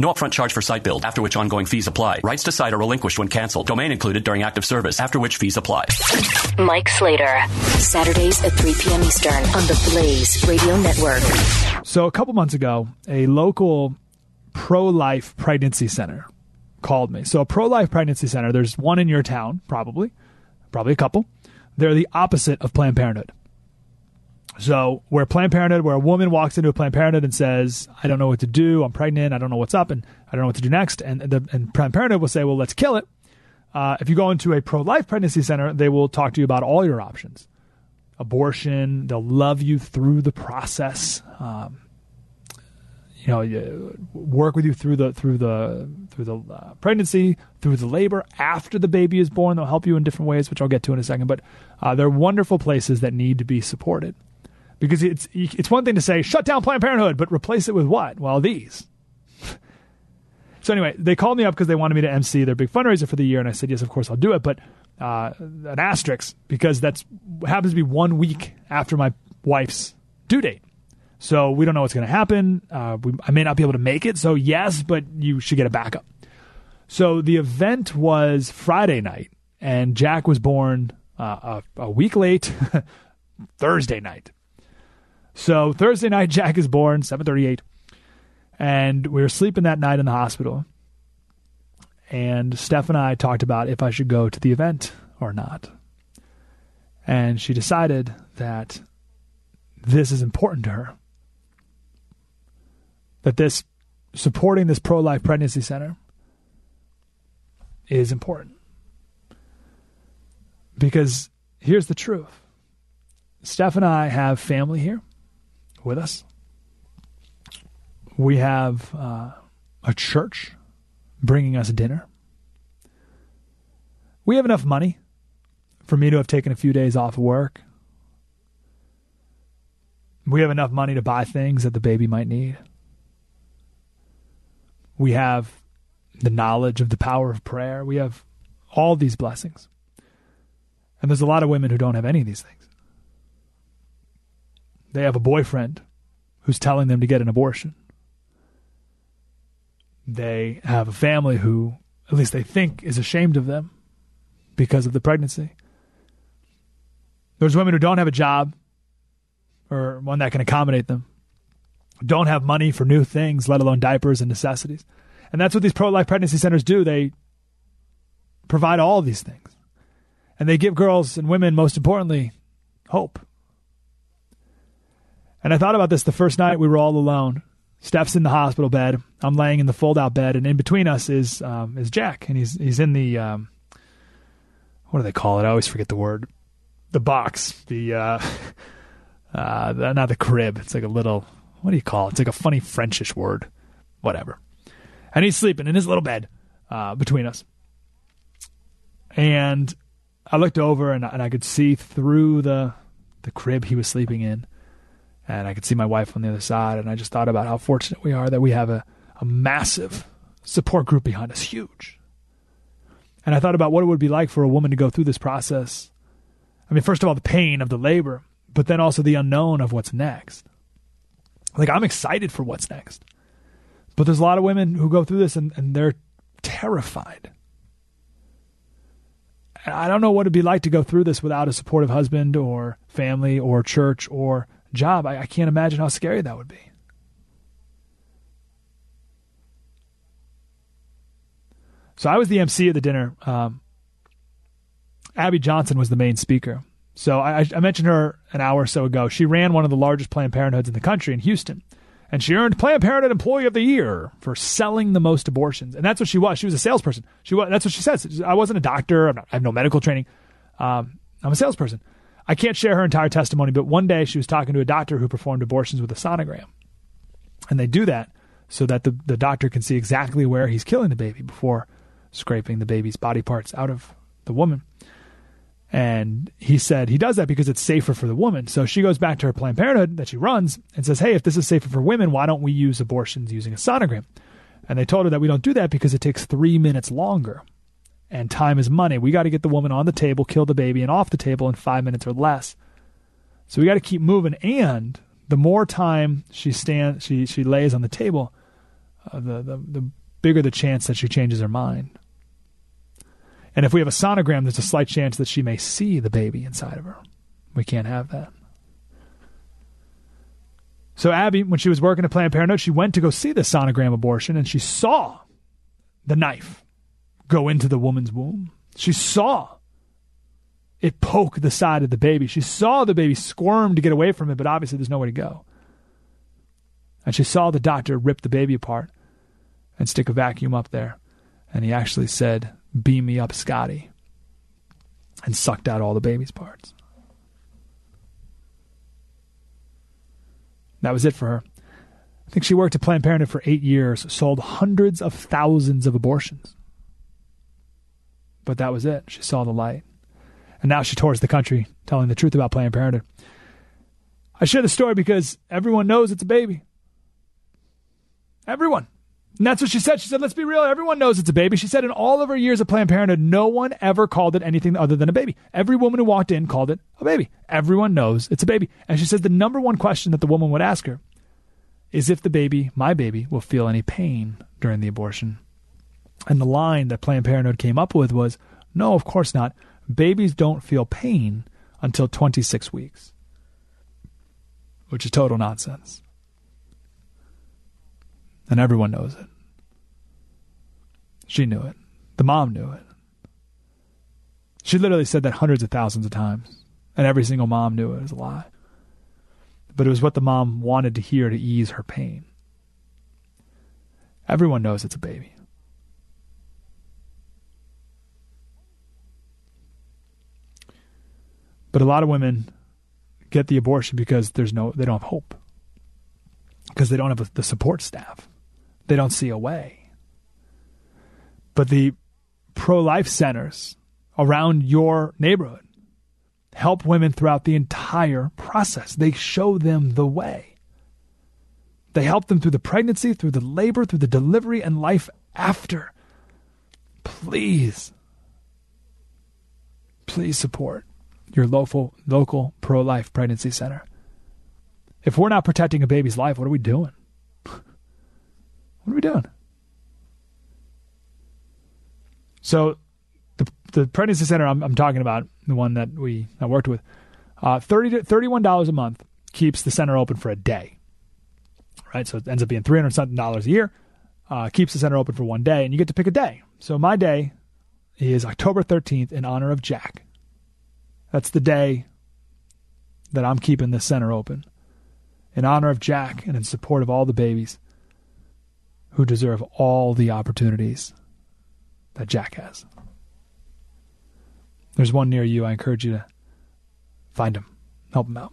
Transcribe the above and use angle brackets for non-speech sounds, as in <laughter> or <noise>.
No upfront charge for site build, after which ongoing fees apply. Rights to site are relinquished when canceled. Domain included during active service, after which fees apply. Mike Slater, Saturdays at 3 p.m. Eastern on the Blaze Radio Network. So, a couple months ago, a local pro life pregnancy center called me. So, a pro life pregnancy center, there's one in your town, probably, probably a couple. They're the opposite of Planned Parenthood. So, where Planned Parenthood, where a woman walks into a Planned Parenthood and says, "I don't know what to do. I'm pregnant. I don't know what's up, and I don't know what to do next," and the, and Planned Parenthood will say, "Well, let's kill it." Uh, if you go into a pro-life pregnancy center, they will talk to you about all your options: abortion. They'll love you through the process. Um, you know, work with you through the through the through the uh, pregnancy, through the labor, after the baby is born. They'll help you in different ways, which I'll get to in a second. But uh, they're wonderful places that need to be supported because it's it's one thing to say shut down Planned Parenthood, but replace it with what? Well, these. <laughs> so anyway, they called me up because they wanted me to MC their big fundraiser for the year, and I said yes, of course I'll do it, but uh, an asterisk because that's happens to be one week after my wife's due date. So we don't know what's going to happen. Uh, we, I may not be able to make it. So yes, but you should get a backup. So the event was Friday night, and Jack was born uh, a, a week late, <laughs> Thursday night. So Thursday night, <laughs> Jack is born, 738. And we were sleeping that night in the hospital. And Steph and I talked about if I should go to the event or not. And she decided that this is important to her. That this supporting this pro life pregnancy center is important. Because here's the truth Steph and I have family here with us. We have uh, a church bringing us dinner. We have enough money for me to have taken a few days off of work. We have enough money to buy things that the baby might need. We have the knowledge of the power of prayer. We have all these blessings. And there's a lot of women who don't have any of these things. They have a boyfriend who's telling them to get an abortion. They have a family who, at least they think, is ashamed of them because of the pregnancy. There's women who don't have a job or one that can accommodate them, don't have money for new things, let alone diapers and necessities. And that's what these pro life pregnancy centers do. They provide all these things. And they give girls and women, most importantly, hope. And I thought about this the first night we were all alone. Steph's in the hospital bed. I'm laying in the fold out bed, and in between us is um, is Jack, and he's he's in the um, what do they call it? I always forget the word. The box, the uh, <laughs> uh, the, not the crib. It's like a little what do you call it? It's like a funny Frenchish word, whatever. And he's sleeping in his little bed uh, between us. And I looked over, and, and I could see through the the crib he was sleeping in and I could see my wife on the other side. And I just thought about how fortunate we are that we have a, a massive support group behind us, huge. And I thought about what it would be like for a woman to go through this process. I mean, first of all, the pain of the labor, but then also the unknown of what's next. Like, I'm excited for what's next. But there's a lot of women who go through this and, and they're terrified. I don't know what it'd be like to go through this without a supportive husband or family or church or job, I, I can't imagine how scary that would be. So I was the MC at the dinner. Um, Abby Johnson was the main speaker. So I, I mentioned her an hour or so ago. She ran one of the largest Planned Parenthoods in the country in Houston. And she earned Planned Parenthood Employee of the Year for selling the most abortions. And that's what she was. She was a salesperson. She was, that's what she says. I wasn't a doctor. Not, i have no medical training. Um, I'm a salesperson. I can't share her entire testimony, but one day she was talking to a doctor who performed abortions with a sonogram. And they do that so that the, the doctor can see exactly where he's killing the baby before scraping the baby's body parts out of the woman. And he said he does that because it's safer for the woman. So she goes back to her Planned Parenthood that she runs and says, Hey, if this is safer for women, why don't we use abortions using a sonogram? And they told her that we don't do that because it takes three minutes longer. And time is money. We got to get the woman on the table, kill the baby, and off the table in five minutes or less. So we got to keep moving. And the more time she stands, she she lays on the table, uh, the, the the bigger the chance that she changes her mind. And if we have a sonogram, there's a slight chance that she may see the baby inside of her. We can't have that. So Abby, when she was working at Planned Parenthood, she went to go see the sonogram abortion and she saw the knife go into the woman's womb. She saw it poke the side of the baby. She saw the baby squirm to get away from it, but obviously there's nowhere to go. And she saw the doctor rip the baby apart and stick a vacuum up there. And he actually said, beam me up Scotty and sucked out all the baby's parts. That was it for her. I think she worked at Planned Parenthood for eight years, sold hundreds of thousands of abortions. But that was it. She saw the light. And now she tours the country telling the truth about Planned Parenthood. I share the story because everyone knows it's a baby. Everyone. And that's what she said. She said, let's be real. Everyone knows it's a baby. She said, in all of her years of Planned Parenthood, no one ever called it anything other than a baby. Every woman who walked in called it a baby. Everyone knows it's a baby. And she says the number one question that the woman would ask her is if the baby, my baby, will feel any pain during the abortion. And the line that Planned Parenthood came up with was, no, of course not. Babies don't feel pain until 26 weeks, which is total nonsense. And everyone knows it. She knew it. The mom knew it. She literally said that hundreds of thousands of times, and every single mom knew it was a lie. But it was what the mom wanted to hear to ease her pain. Everyone knows it's a baby. But a lot of women get the abortion because there's no they don't have hope. Because they don't have the support staff. They don't see a way. But the pro life centers around your neighborhood help women throughout the entire process. They show them the way. They help them through the pregnancy, through the labor, through the delivery, and life after. Please, please support your local local pro life pregnancy center. If we're not protecting a baby's life, what are we doing? <laughs> What are we doing? So, the the pregnancy center I'm, I'm talking about, the one that we I worked with, uh, thirty to thirty one dollars a month keeps the center open for a day. Right, so it ends up being three hundred something dollars a year. Uh, keeps the center open for one day, and you get to pick a day. So my day is October thirteenth in honor of Jack. That's the day that I'm keeping this center open in honor of Jack and in support of all the babies who deserve all the opportunities that Jack has. There's one near you. I encourage you to find him, help him out.